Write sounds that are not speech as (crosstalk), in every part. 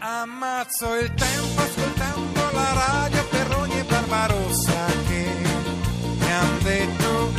Ammazzo il tempo ascoltando la radio per ogni barbarossa che mi han detto.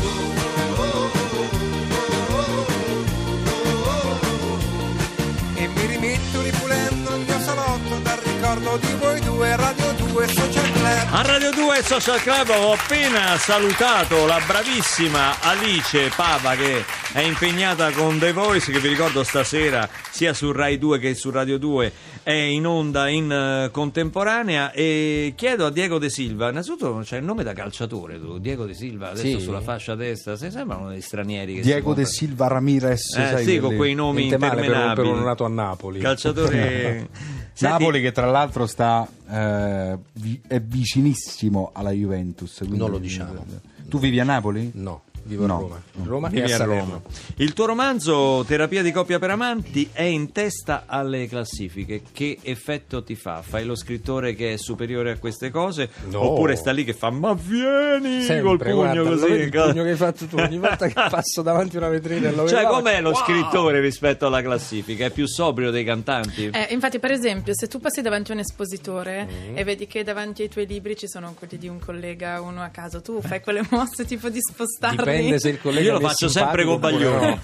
E mi rimetto ripulendo il mio salotto dal ricordo di voi due, Radio 2 Social Club. A Radio 2 Social Club ho appena salutato la bravissima Alice Pava che è impegnata con The Voice che vi ricordo stasera sia su Rai 2 che su Radio 2 è in onda in eh, contemporanea e chiedo a Diego De Silva innanzitutto c'è il nome da calciatore tu Diego De Silva adesso Sì. sulla fascia destra se sembrano dei stranieri che Diego si De. Silva Ramirez, eh, sai, sì con quei nomi male per un- per interminabili uno nato a Napoli. calciatore (laughs) Senti, Napoli che tra l'altro sta eh, vi- è vicinissimo alla Juventus. Non lo diciamo. Tu vivi a Napoli? No, vivo No. a Roma. Roma e Vivi a a Salerno. Roma. Il tuo romanzo Terapia di coppia per amanti è in testa alle classifiche. Che effetto ti fa? Fai lo scrittore che è superiore a queste cose? No. Oppure sta lì che fa ma vieni Sempre, col pugno guarda, così? il pugno che hai fatto tu ogni volta che (laughs) passo davanti a una vetrina lo Cioè, com'è lo wow! scrittore rispetto alla classifica? È più sobrio dei cantanti? Eh, infatti, per esempio, se tu passi davanti a un espositore Mm. e vedi che davanti ai tuoi libri ci sono quelli di un collega, uno a caso, tu fai quelle (laughs) mosse tipo di spostarli. Dipende se il collega Io lo faccio sempre con Baglioni.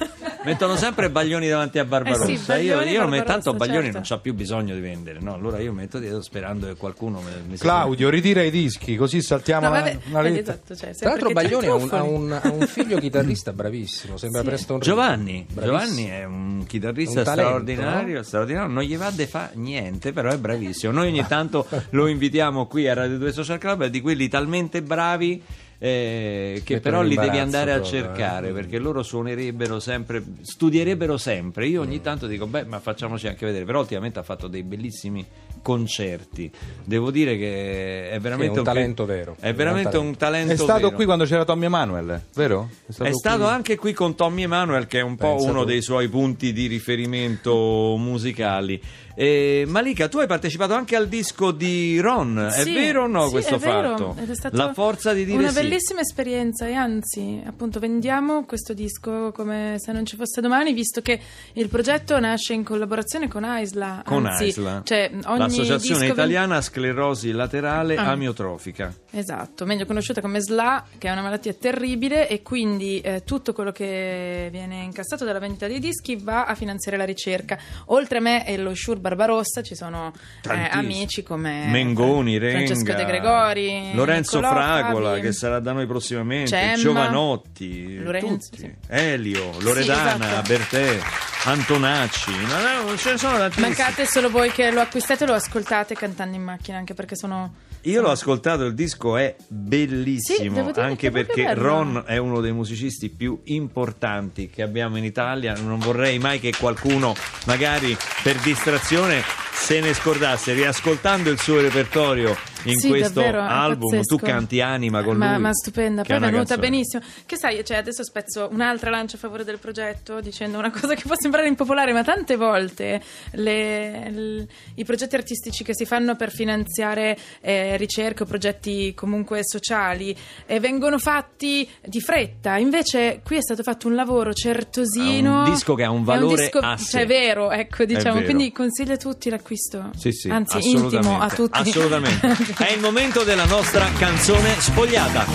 Mettono sempre Baglioni davanti a Barbarossa. Eh sì, io, io Barbarossa, tanto Baglioni certo. non c'ha più bisogno di vendere, no? Allora io metto dietro sperando che qualcuno mi, mi Claudio, ritira i dischi così saltiamo No, vabbè, eh, letta. esatto, cioè, Tra l'altro Baglioni ha un, ha un- ha un figlio chitarrista bravissimo, sembra Sì. presto un Giovanni, Bravissimo. Giovanni è un chitarrista Un talento, straordinario, straordinario, non gli va de fa niente, però è bravissimo. Noi ogni tanto lo invitiamo qui a Radio 2 Social Club, è di quelli talmente bravi eh, che però li devi andare a proprio, cercare eh. perché loro suonerebbero sempre, studierebbero sempre. Io Mm. ogni tanto dico, beh, ma facciamoci anche vedere. Però ultimamente ha fatto dei bellissimi concerti. Devo dire che è veramente un talento vero. È veramente un talento È stato vero. qui quando c'era Tommy Emanuel, vero? È stato qui? anche qui con Tommy Emanuel, che è un po' Pensa uno tu. dei suoi punti di riferimento musicali. E, Malika, tu hai partecipato anche al disco di Ron, è Sì, vero o no sì, questo è fatto? Ed è stato La forza di dire una sì. bellissima esperienza e anzi, appunto, vendiamo questo disco come se non ci fosse domani, visto che il progetto nasce in collaborazione con AISLA. Con anzi, AISLA, cioè, l'Associazione Italiana Sclerosi Laterale Ah. Amiotrofica. Esatto, meglio conosciuta come SLA, che è una malattia terribile e quindi eh, tutto quello che viene incassato dalla vendita dei dischi va a finanziare la ricerca. Oltre a me e lo Shure Barbarossa ci sono eh, amici come Mengoni, Renga, Francesco De Gregori, Lorenzo Niccolò, Fragola Fabi. che sarà da noi prossimamente, Gemma, Giovanotti, Lorenzo, tutti. sì. Elio, Loredana, esatto. Bertè, Antonacci, no, no, ce ne sono tantissimi. Mancate solo voi che lo acquistate e lo ascoltate cantando in macchina, anche perché sono... Io l'ho ascoltato, il disco è bellissimo, Sì, anche perché. Ron è uno dei musicisti più importanti che abbiamo in Italia. Non vorrei mai che qualcuno, magari per distrazione, se ne scordasse. Riascoltando il suo repertorio in Sì, questo davvero, è album, pazzesco. tu canti Anima con ma, lui. Ma stupenda, poi è venuta canzone. benissimo. Che sai, cioè, adesso spezzo un'altra lancia a favore del progetto dicendo una cosa che può sembrare impopolare, ma tante volte le- l- i progetti artistici che si fanno per finanziare eh, ricerche o progetti comunque sociali eh, vengono fatti di fretta. Invece qui è stato fatto un lavoro certosino. È un disco che ha un È valore disco, a sé. Cioè, vero, ecco, diciamo. vero. Quindi consiglio a tutti l'acquisto. Sì, sì, Anzi, intimo a tutti. Assolutamente. (laughs) È il momento della nostra canzone spogliata.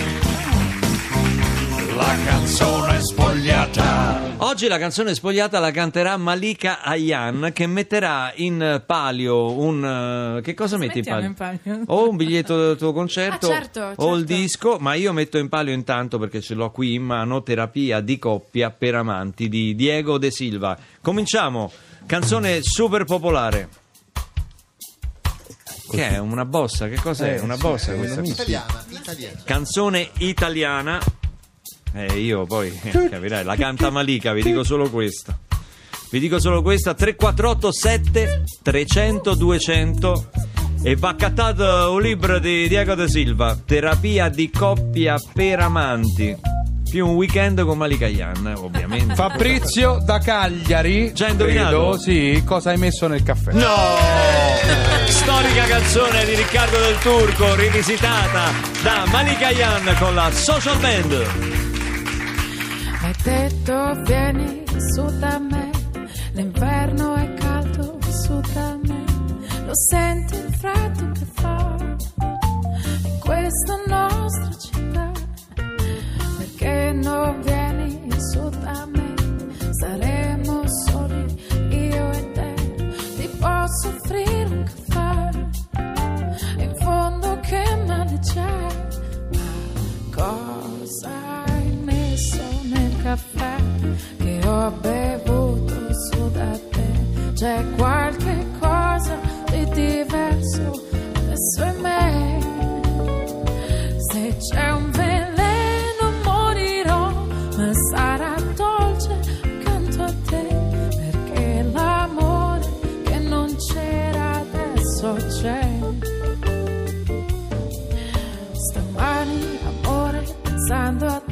La canzone spogliata. Oggi la canzone spogliata la canterà Malika Ayan che metterà in palio un... eh, che cosa metti in palio? in palio? O un biglietto del tuo concerto Ah, certo, o il certo. disco, ma io metto in palio intanto perché ce l'ho qui in mano Terapia di coppia per amanti di Diego De Silva. Cominciamo, canzone super popolare. Che è una bossa? Che cos'è? Eh, una bossa questa? Italiana, italiana. Canzone italiana. Eh, io poi, eh, capirai, la canta Malika, vi dico solo questo. Vi dico solo questa, 3487 300 200 e va accattato un libro di Diego De Silva, Terapia di coppia per amanti. Più un weekend con Malika Yan, ovviamente. Fabrizio da Cagliari. Già indovinato? credo, sì, cosa hai messo nel caffè? No! (laughs) Storica canzone di Riccardo del Turco, rivisitata da Malika Yan con la Social Band. Hai detto vieni su da me, l'inverno è caldo su da me, lo senti il freddo che fa in questa nostra ho bevuto su da te? C'è qualche cosa di diverso adesso è me. Se c'è un veleno morirò, ma sarà dolce accanto a te, perché l'amore che non c'era adesso c'è. Stamani, amore, pensando a te,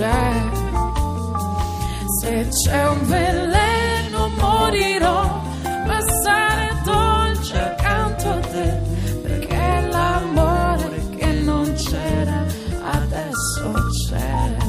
c'è. Se c'è un veleno morirò, ma sarà dolce accanto a te, perché l'amore che non c'era adesso c'è.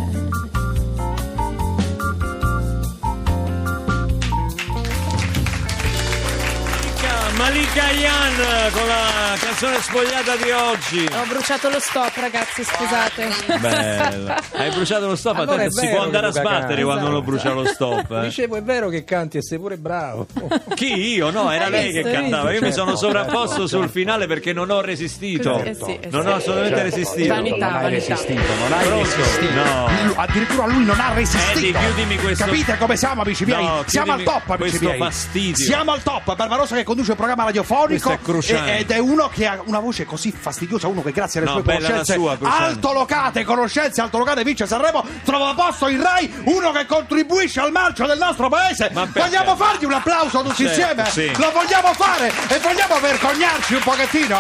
Malika Yan con la canzone spogliata di oggi. Ho bruciato lo stop, ragazzi, scusate. Bella. (laughs) Hai bruciato lo stop, Allora a te è si può andare a sbattere canta. quando uno brucia lo stop. eh. Dicevo, è vero che canti e sei pure bravo. (laughs) Chi io? No, era Hai lei visto, che cantava. Io visto? mi sono Certo, sovrapposto certo, sul certo. finale perché non ho resistito. Eh sì, eh Non ho assolutamente Certo, resistito. Vanità, non hai vanità. resistito, non hai Pronto? resistito. No. Lui- addirittura lui non ha resistito. Eddie, chiudimi questo- Capite come siamo, amici miei? No, siamo al top, amici questo miei. fastidio. Siamo al top. Barbarossa che conduce un programma radiofonico Questo è Cruciani. e- ed è uno che ha una voce così fastidiosa, uno che grazie alle No, sue conoscenze sua, altolocate, conoscenze altolocate vince Sanremo, trova posto in Rai, uno che contribuisce al marcio del nostro paese. Ma? Vogliamo fargli un applauso tutti Certo, insieme? sì. Lo vogliamo fare e vogliamo vergognarci un pochettino?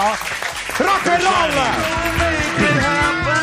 Rock and roll!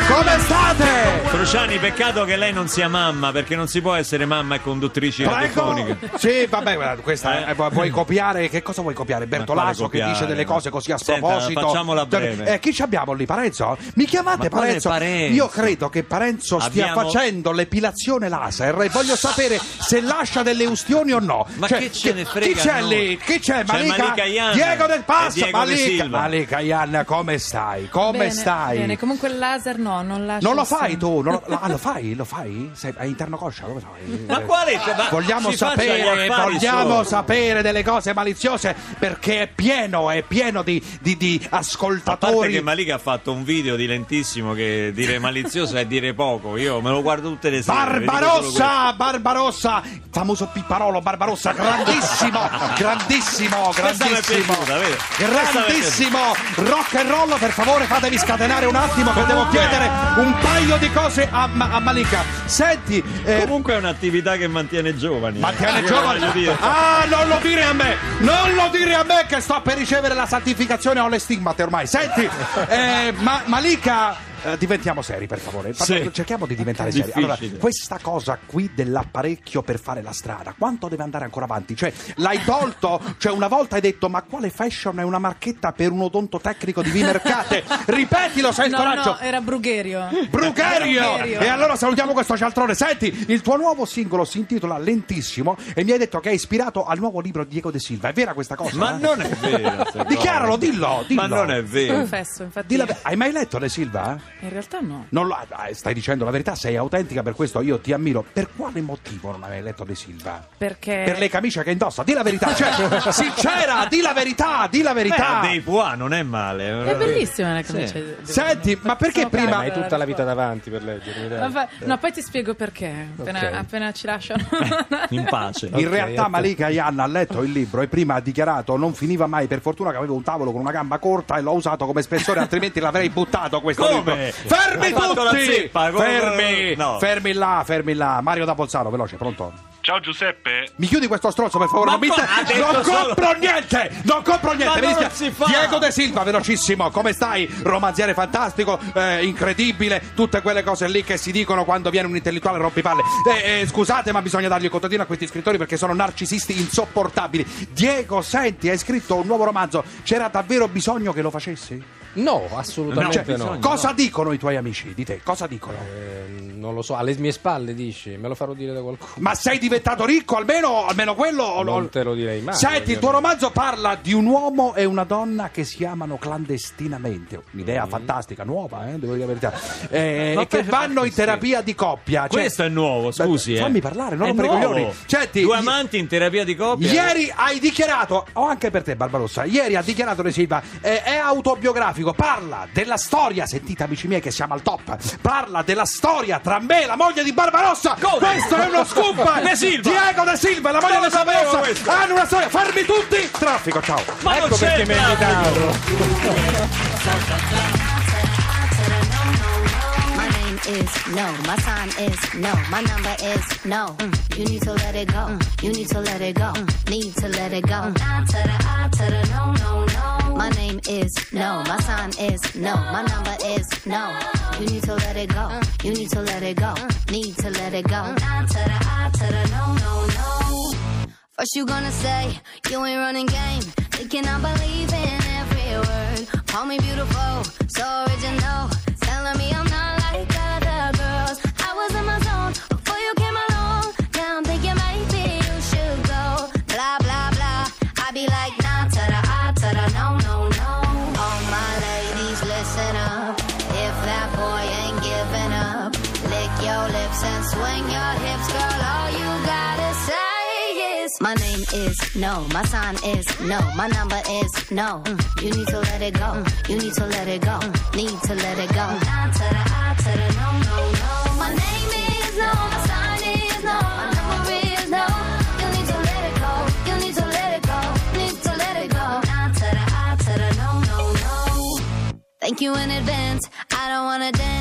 Come state? Cruciani, peccato che lei non sia mamma, perché non si può essere mamma e conduttrici Prego. radiofoniche. Sì, vabbè, guarda, questa Eh? è- vuoi copiare? Che cosa vuoi copiare? Bertolaso che copiare? dice delle cose così a Senta, sproposito. facciamola breve. Eh, chi ci abbiamo lì? Parenzo? Mi chiamate Ma quale Parenzo? Parenzo? Io credo che Parenzo stia Abbiamo- facendo l'epilazione laser e voglio sapere se lascia delle ustioni o no. Ma che ce ne frega Chi c'è a noi? lì? Chi c'è? C'è Malika? Diego del e Passo? Diego De Malika, Silva. Malika Yan, come stai? Come Bene, stai? Bene, comunque il laser no, non lascio Non lo fai tu? Non lo, ah, lo fai? Lo fai? Sei, hai interno coscia? Come fai? Ma quale? ma Vogliamo sapere, vogliamo sapere delle cose maliziose perché è pieno, è pieno di, di- di A parte ascoltatori. che Malika ha fatto un video di lentissimo che dire malizioso è dire poco. Io me lo guardo tutte le sere. Barbarossa, Barbarossa, famoso Pipparolo Barbarossa, grandissimo, (laughs) grandissimo, grandissimo, piaciuta, grandissimo, rock and roll, per favore fatevi scatenare un attimo che devo chiedere un paio di cose a, Ma- a Malika. Senti, eh, Comunque è un'attività che mantiene giovani. Mantiene eh. Voglio dire. Ah, non lo dire a me! Non lo dire a me che sto per ricevere la santificazione o le stigmate ormai. Senti, eh, ma, Malika. Eh, diventiamo seri per favore Sì. cerchiamo di diventare seri allora questa cosa qui dell'apparecchio per fare la strada quanto deve andare ancora avanti cioè l'hai tolto cioè una volta hai detto ma quale fashion è una marchetta per un odontotecnico di Vimercate (laughs) ripetilo se hai il No, coraggio no, era Brugherio. Brugherio! Brugherio. E allora salutiamo questo cialtrone. Senti, il tuo nuovo singolo si intitola Lentissimo e mi hai detto che è ispirato al nuovo libro di Diego De Silva. È vera questa cosa? Ma eh? non è vero. Dichiaralo, dillo, dillo. Ma non è vero. Confesso, infatti. Hai mai letto De Silva? In realtà no. Non lo- ah, stai dicendo la verità, sei autentica, per questo io ti ammiro. Per quale motivo non hai mai letto De Silva? Perché Per le camicie che indossa, di la verità, cioè, (laughs) sincera, di la verità, di la Beh, verità. ha dei pois, non è male. è bellissima la Sì. camicia. di- Senti, ma perché Sono prima- Ma hai tutta la vita davanti per leggere. fa- No, poi ti spiego perché. Appena, Ok. appena ci lasciano. (laughs) In pace. In Ok, realtà ecco. Malika Yan ha letto il libro e prima ha dichiarato non finiva mai, per fortuna che avevo un tavolo con una gamba corta e l'ho usato come spessore, altrimenti l'avrei buttato questo Come? libro. Fermi Hai fatto la tutti! zeppa, Fermi! no. Fermi là, fermi là. Mario da Bolzano, veloce, pronto? Ciao Giuseppe, Mi chiudi questo stronzo per favore, Ma non, mi detto non compro niente! Non compro niente! Ma mi non dispiace. si fa! Diego De Silva, velocissimo, come stai? Romanziere fantastico, eh, incredibile, tutte quelle cose lì che si dicono quando viene un intellettuale rompipalle. Eh, eh, scusate, ma bisogna dargli il contadino a questi scrittori perché sono narcisisti insopportabili. Diego, senti, hai scritto un nuovo romanzo, c'era davvero bisogno che lo facessi? No, assolutamente Cioè, no. Cosa dicono i tuoi amici di te? Cosa dicono? Eh, non lo so, alle mie spalle dici, me lo farò dire da qualcuno. Ma sei diventato ricco almeno, almeno quello? o- Non te lo direi mai, Senti, il tuo romanzo parla di un uomo e una donna che si amano clandestinamente. Un'idea fantastica, nuova, eh, devo dire la verità. Eh, (laughs) Ma e che per- vanno in sì. terapia di coppia. Cioè- Questo è nuovo, scusi. Beh, eh. fammi parlare, non rompere i coglioni. Senti, Due amanti in terapia di coppia. Ieri hai dichiarato, o anche per te Barbarossa, ieri ha dichiarato Silva, eh, è autobiografico, parla della storia, sentite amici miei che siamo al top, parla della storia tra me e la moglie di Barbarossa, Come? questo è uno scoop, (laughs) De Silva. Diego De Silva e la moglie di Barbarossa hanno una storia, fermi tutti, traffico, ciao. Ma ecco perché mi hai is no. My sign is no. My number is no. Mm. You need to let it go. You need to let it go. Need to let it go. Nah to the I to the no, no, no. My name is no. My sign is no. My number is no. You need to let it go. You need to let it go. Need to let it go. No, no, no. First you gonna say you ain't running game, thinking I believe in every word. Call me beautiful, so original, telling me I'm not is no. My sign is no. My number is no. Mm, You need to let it go. Mm, You need to let it go. Mm, Need to let it go. Nah to the I to the no no no. My name is no. My sign is no. My number is no. You need to let it go. You need to let it go. Need to let it go. I no no no. Thank you in advance. I don't wanna dance.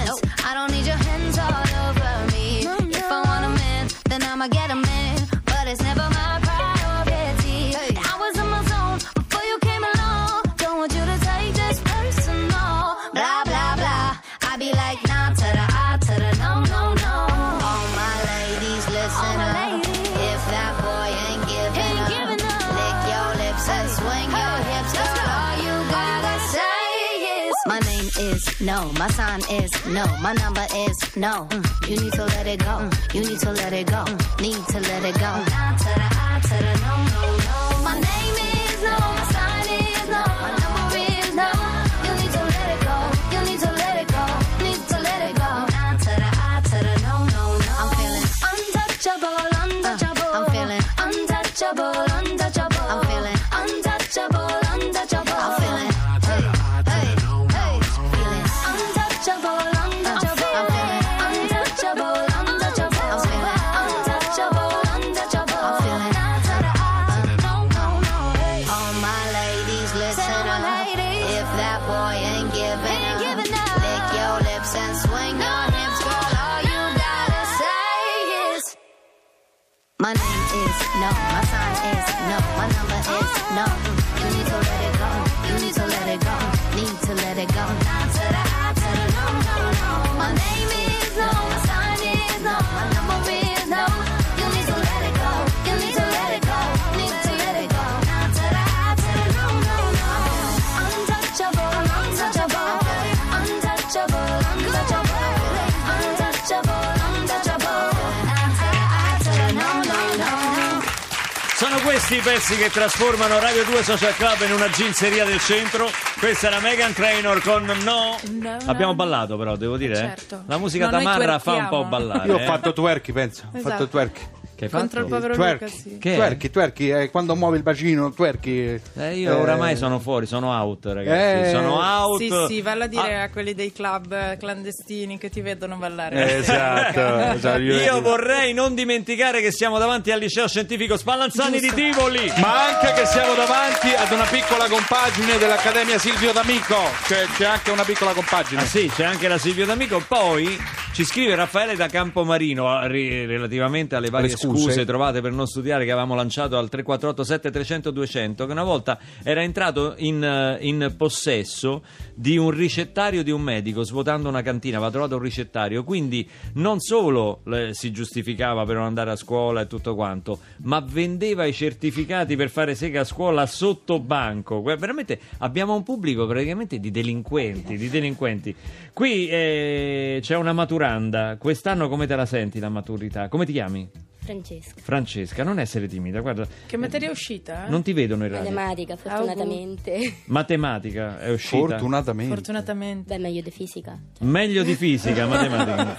My sign is no. My number is no. You need to let it go. You need to let it go. Need to let it go. My name is no. My sign is no. My number questi i pezzi che trasformano Radio 2 Social Club in una ginseria del centro. Questa era Megan Trainor con No. No, Abbiamo no. ballato però, devo dire. eh. Certo. La musica No, Tamarra fa un po' ballare. Io ho eh. fatto twerk, penso, ho Esatto. fatto twerk. Che Contro il fatto? povero Twerk. Luca, sì. Che è? Twerky, twerky, eh, quando muovi il bacino, twerky. Eh, io oramai sono fuori, sono out, ragazzi. Eh, sono out. Sì, sì, valla a dire Ah, a quelli dei club eh, clandestini che ti vedono ballare. Esatto, (laughs) esatto. io vorrei non dimenticare che siamo davanti al liceo scientifico Spallanzani di Tivoli. Ma anche che siamo davanti ad una piccola compagine dell'Accademia Silvio D'Amico. Cioè, c'è anche una piccola compagine. Ah sì, c'è anche la Silvio D'Amico. Poi ci scrive Raffaele da Campomarino eh, ri- relativamente alle varie Le scuse. trovate per non studiare che avevamo lanciato al 348 7300 200 che una volta era entrato in, eh, in possesso di un ricettario di un medico svuotando una cantina, aveva trovato un ricettario, quindi non solo eh, si giustificava per non andare a scuola e tutto quanto, ma vendeva i certificati per fare sega a scuola sotto banco. Veramente abbiamo un pubblico praticamente di delinquenti, di delinquenti. Qui eh, c'è una maturanda, quest'anno come te la senti la maturità? Come ti chiami? Francesca. Francesca, non essere timida, guarda, Che materia è uscita? eh? non ti vedono in radio. Matematica, fortunatamente. (laughs) Matematica è uscita. Fortunatamente. Fortunatamente. Beh, meglio di fisica. Meglio di fisica, (laughs) matematica.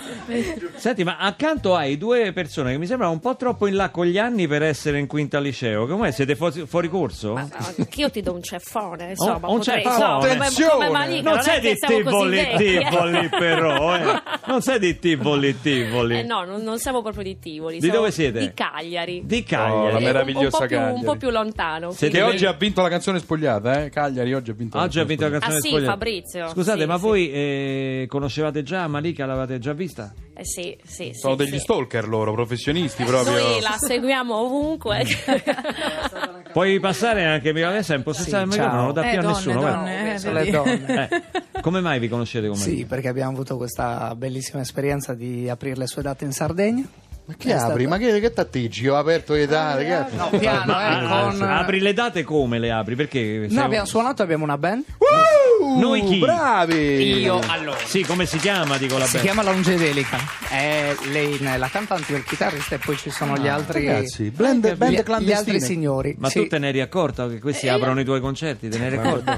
Senti, ma accanto hai due persone che mi sembrano un po' troppo in là con gli anni per essere in quinta liceo. Come siete fu- fuori corso? Anch'io ti do un ceffone, insomma. un potrei- ceffone. no, come- Attenzione! come non (laughs) non sei di siamo Tivoli, eh. Tivoli però, eh. Non sei di Tivoli, Tivoli. Eh, no, non, non siamo proprio di Tivoli. Di siamo dove siete? Di Cagliari. Di Oh, Cagliari. la Eh, meravigliosa un, po più, un Cagliari. po' più lontano. Siete Che belli- oggi ha vinto la canzone spogliata, eh? Cagliari oggi ha vinto la Oggi ha vinto la canzone canzone Ah, sì, spogliata. Fabrizio. Scusate, Sì, ma sì. voi eh, conoscevate già Malika? L'avete già vista? Eh, sì, sì, Sono sì, degli sì. stalker loro, professionisti proprio. Noi la seguiamo ovunque. (laughs) Puoi passare anche adesso è del Sì, microfono, non lo ciao. dà Eh, più a donne, nessuno. donne, eh, le donne. (laughs) Eh, come mai vi conoscete come Sì, perché abbiamo avuto questa bellissima esperienza di aprire le sue date in Sardegna. Ma che apri? Ma che, che tatteggi? Ho aperto le date, che apri? No, piano, eh, con... Apri le date come le apri? Perché No, abbiamo suonato, abbiamo una band. Uh, Noi chi? Bravi! Io, allora. Sì, come si chiama? Dico la Si band. chiama Longevelica. È lei la cantante, il chitarrista e poi ci sono gli altri Ragazzi, blend, gli, band gli clandestine. altri signori. Ma Sì. tu te ne eri accorta che questi aprono i tuoi concerti? Te ne eri accorta?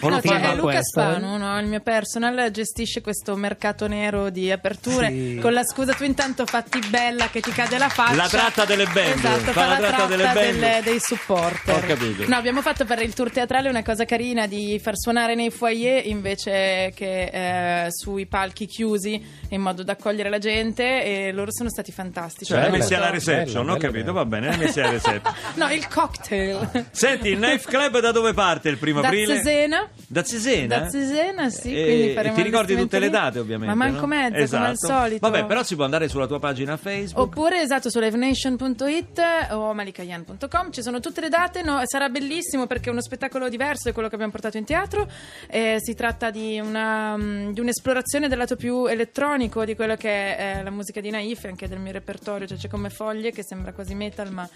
O No, lo cioè, fanno- Luca questo, Spanu, no? il mio personal, gestisce questo mercato nero di aperture Sì. con la scusa tu intanto fatti bella che ti cade la faccia. La tratta delle band, Esatto, fa la la tratta tratta delle band. delle- dei supporter. Ho capito. No, abbiamo fatto per il tour teatrale una cosa carina di far suonare nei foyer invece che eh, sui palchi chiusi in modo da accogliere la gente e loro sono stati fantastici. Cioè, messi alla reception, bello, ho bello, capito, bello. va bene, messi alla reception. (laughs) No, il cocktail. Senti, il Knife Club da dove parte il primo Da aprile? Cesena. Da Cesena? Da Cesena, sì, E- e ti ricordi tutte le date, ovviamente. Ma manco no? mezza, esatto. come al solito. Vabbè, però si può andare sulla tua pagina Facebook. Oppure esatto su livenation.it o malikayan.com ci sono tutte le date, no, sarà bellissimo perché è uno spettacolo diverso da quello che abbiamo portato in teatro, Eh, si tratta di, una, mm, di un'esplorazione del lato più elettronico di quello che è eh, la musica di Naif e anche del mio repertorio, cioè c'è come foglie che sembra quasi metal ma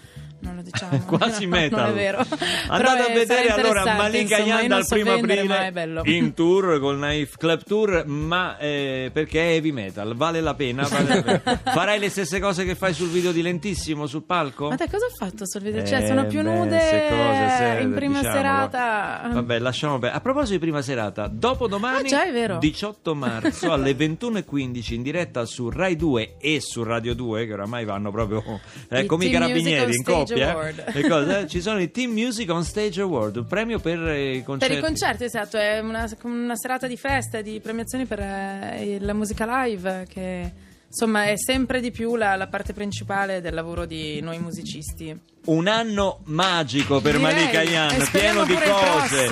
non lo diciamo. (laughs) Quasi metal. (laughs) non è vero. Andate a eh, vedere allora Malika Yan dal so primo aprile in (laughs) tour con Knife Club Tour, ma eh, perché è heavy metal, vale la pena. vale la pena. Farai le stesse cose che fai sul video di Lentissimo sul palco? Ma te cosa ho fatto sul video? Eh, Cioè, sono più beh, nude se cose serie, in prima diciamolo. serata. Vabbè, lasciamo perdere. A proposito di prima serata, dopodomani, Ah, già, è vero. 18 (laughs) marzo alle 21.15 in diretta su Rai 2 e su Radio 2, che oramai vanno proprio eh, come i carabinieri in coppia. Award. E cosa? (laughs) Ci sono i Team Music on Stage Award, un premio per eh, i Per concerti. i concerti, esatto, è una, una serata di festa, di premiazioni per eh, la musica live che insomma è sempre di più la, la parte principale del lavoro di noi musicisti. Un anno magico per Direi. Malika Yan, pieno di cose,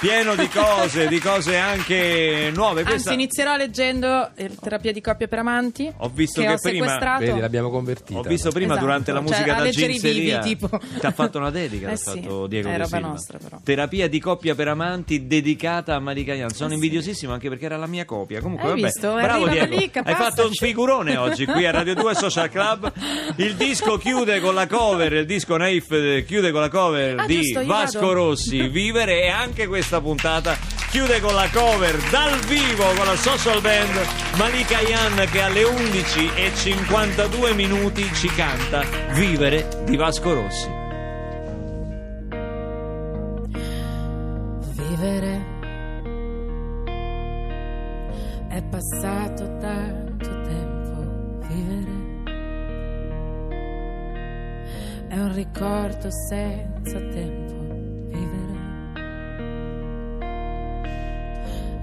pieno di cose, di cose anche nuove. Questa- Anzi, inizierò leggendo eh, Terapia di coppia per amanti. Ho visto che, che ho prima-. Vedi, l'abbiamo convertita. Ho visto prima Esatto. durante la Cioè, musica a da Ginseria tipo. ti ha fatto una dedica, (laughs) Eh l'ha sì, fatto Diego è roba nostra, però. Terapia di coppia per amanti dedicata a Malika Yan. Eh Sono invidiosissimo anche perché era la mia copia. Comunque, Hai vabbè. visto? Bravo Arriva Diego. Malika, Hai fatto un passaci. figurone oggi qui a Radio 2 Social Club. Il disco chiude con la cover, il disco Naif eh, chiude con la cover Ah, di giusto, Vasco vado. Rossi, (laughs) Vivere e anche questa puntata chiude con la cover dal vivo con la social band Malika Yan che alle 11 e 52 minuti ci canta Vivere di Vasco Rossi. Vivere è passato tanto un ricordo senza tempo vivere.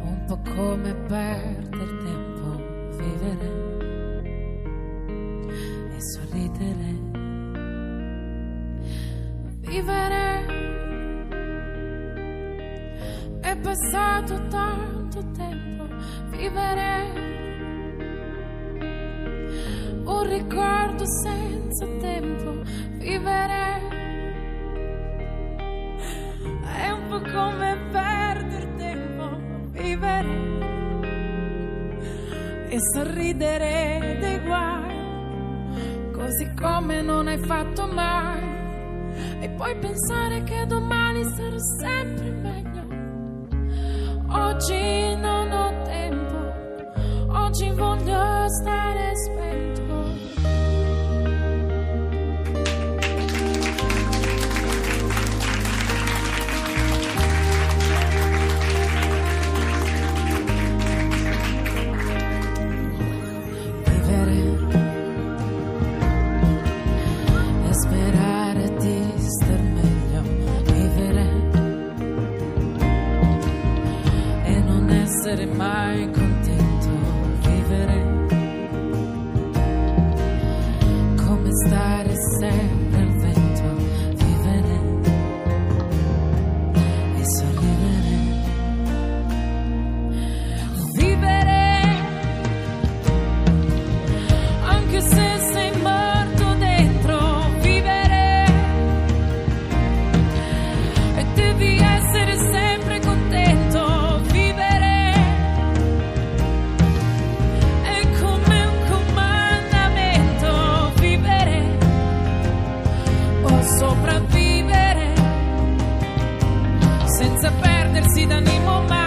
Un po' come perdere tempo vivere e sorridere. Vivere è passato tanto tempo vivere un ricordo senza tempo vivere. È un po' come perdere tempo vivere e sorridere dei guai così come non hai fatto mai. E poi pensare che domani sarà sempre meglio. Oggi non ho tempo oggi voglio stare spento e non essere senza perdersi d'animo mai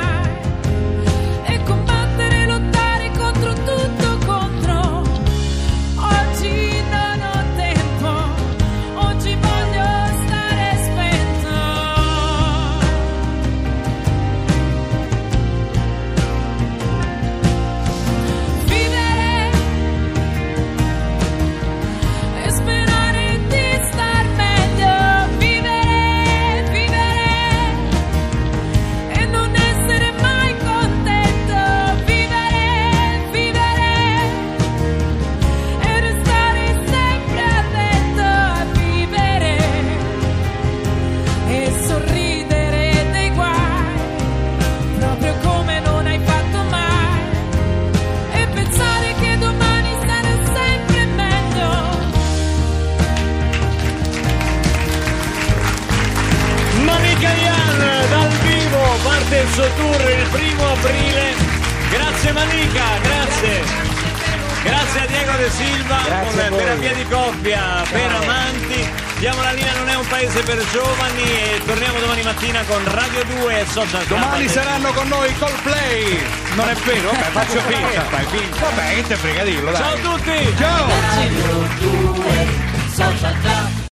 paese per giovani e torniamo domani mattina con Radio 2 e Social Club. Domani saranno con noi Coldplay. Non è vero? Vabbè, (laughs) faccio finta. Fai finta. Vabbè, che te frega dirlo, dai. Ciao a tutti! Ciao! Radio 2 Social Club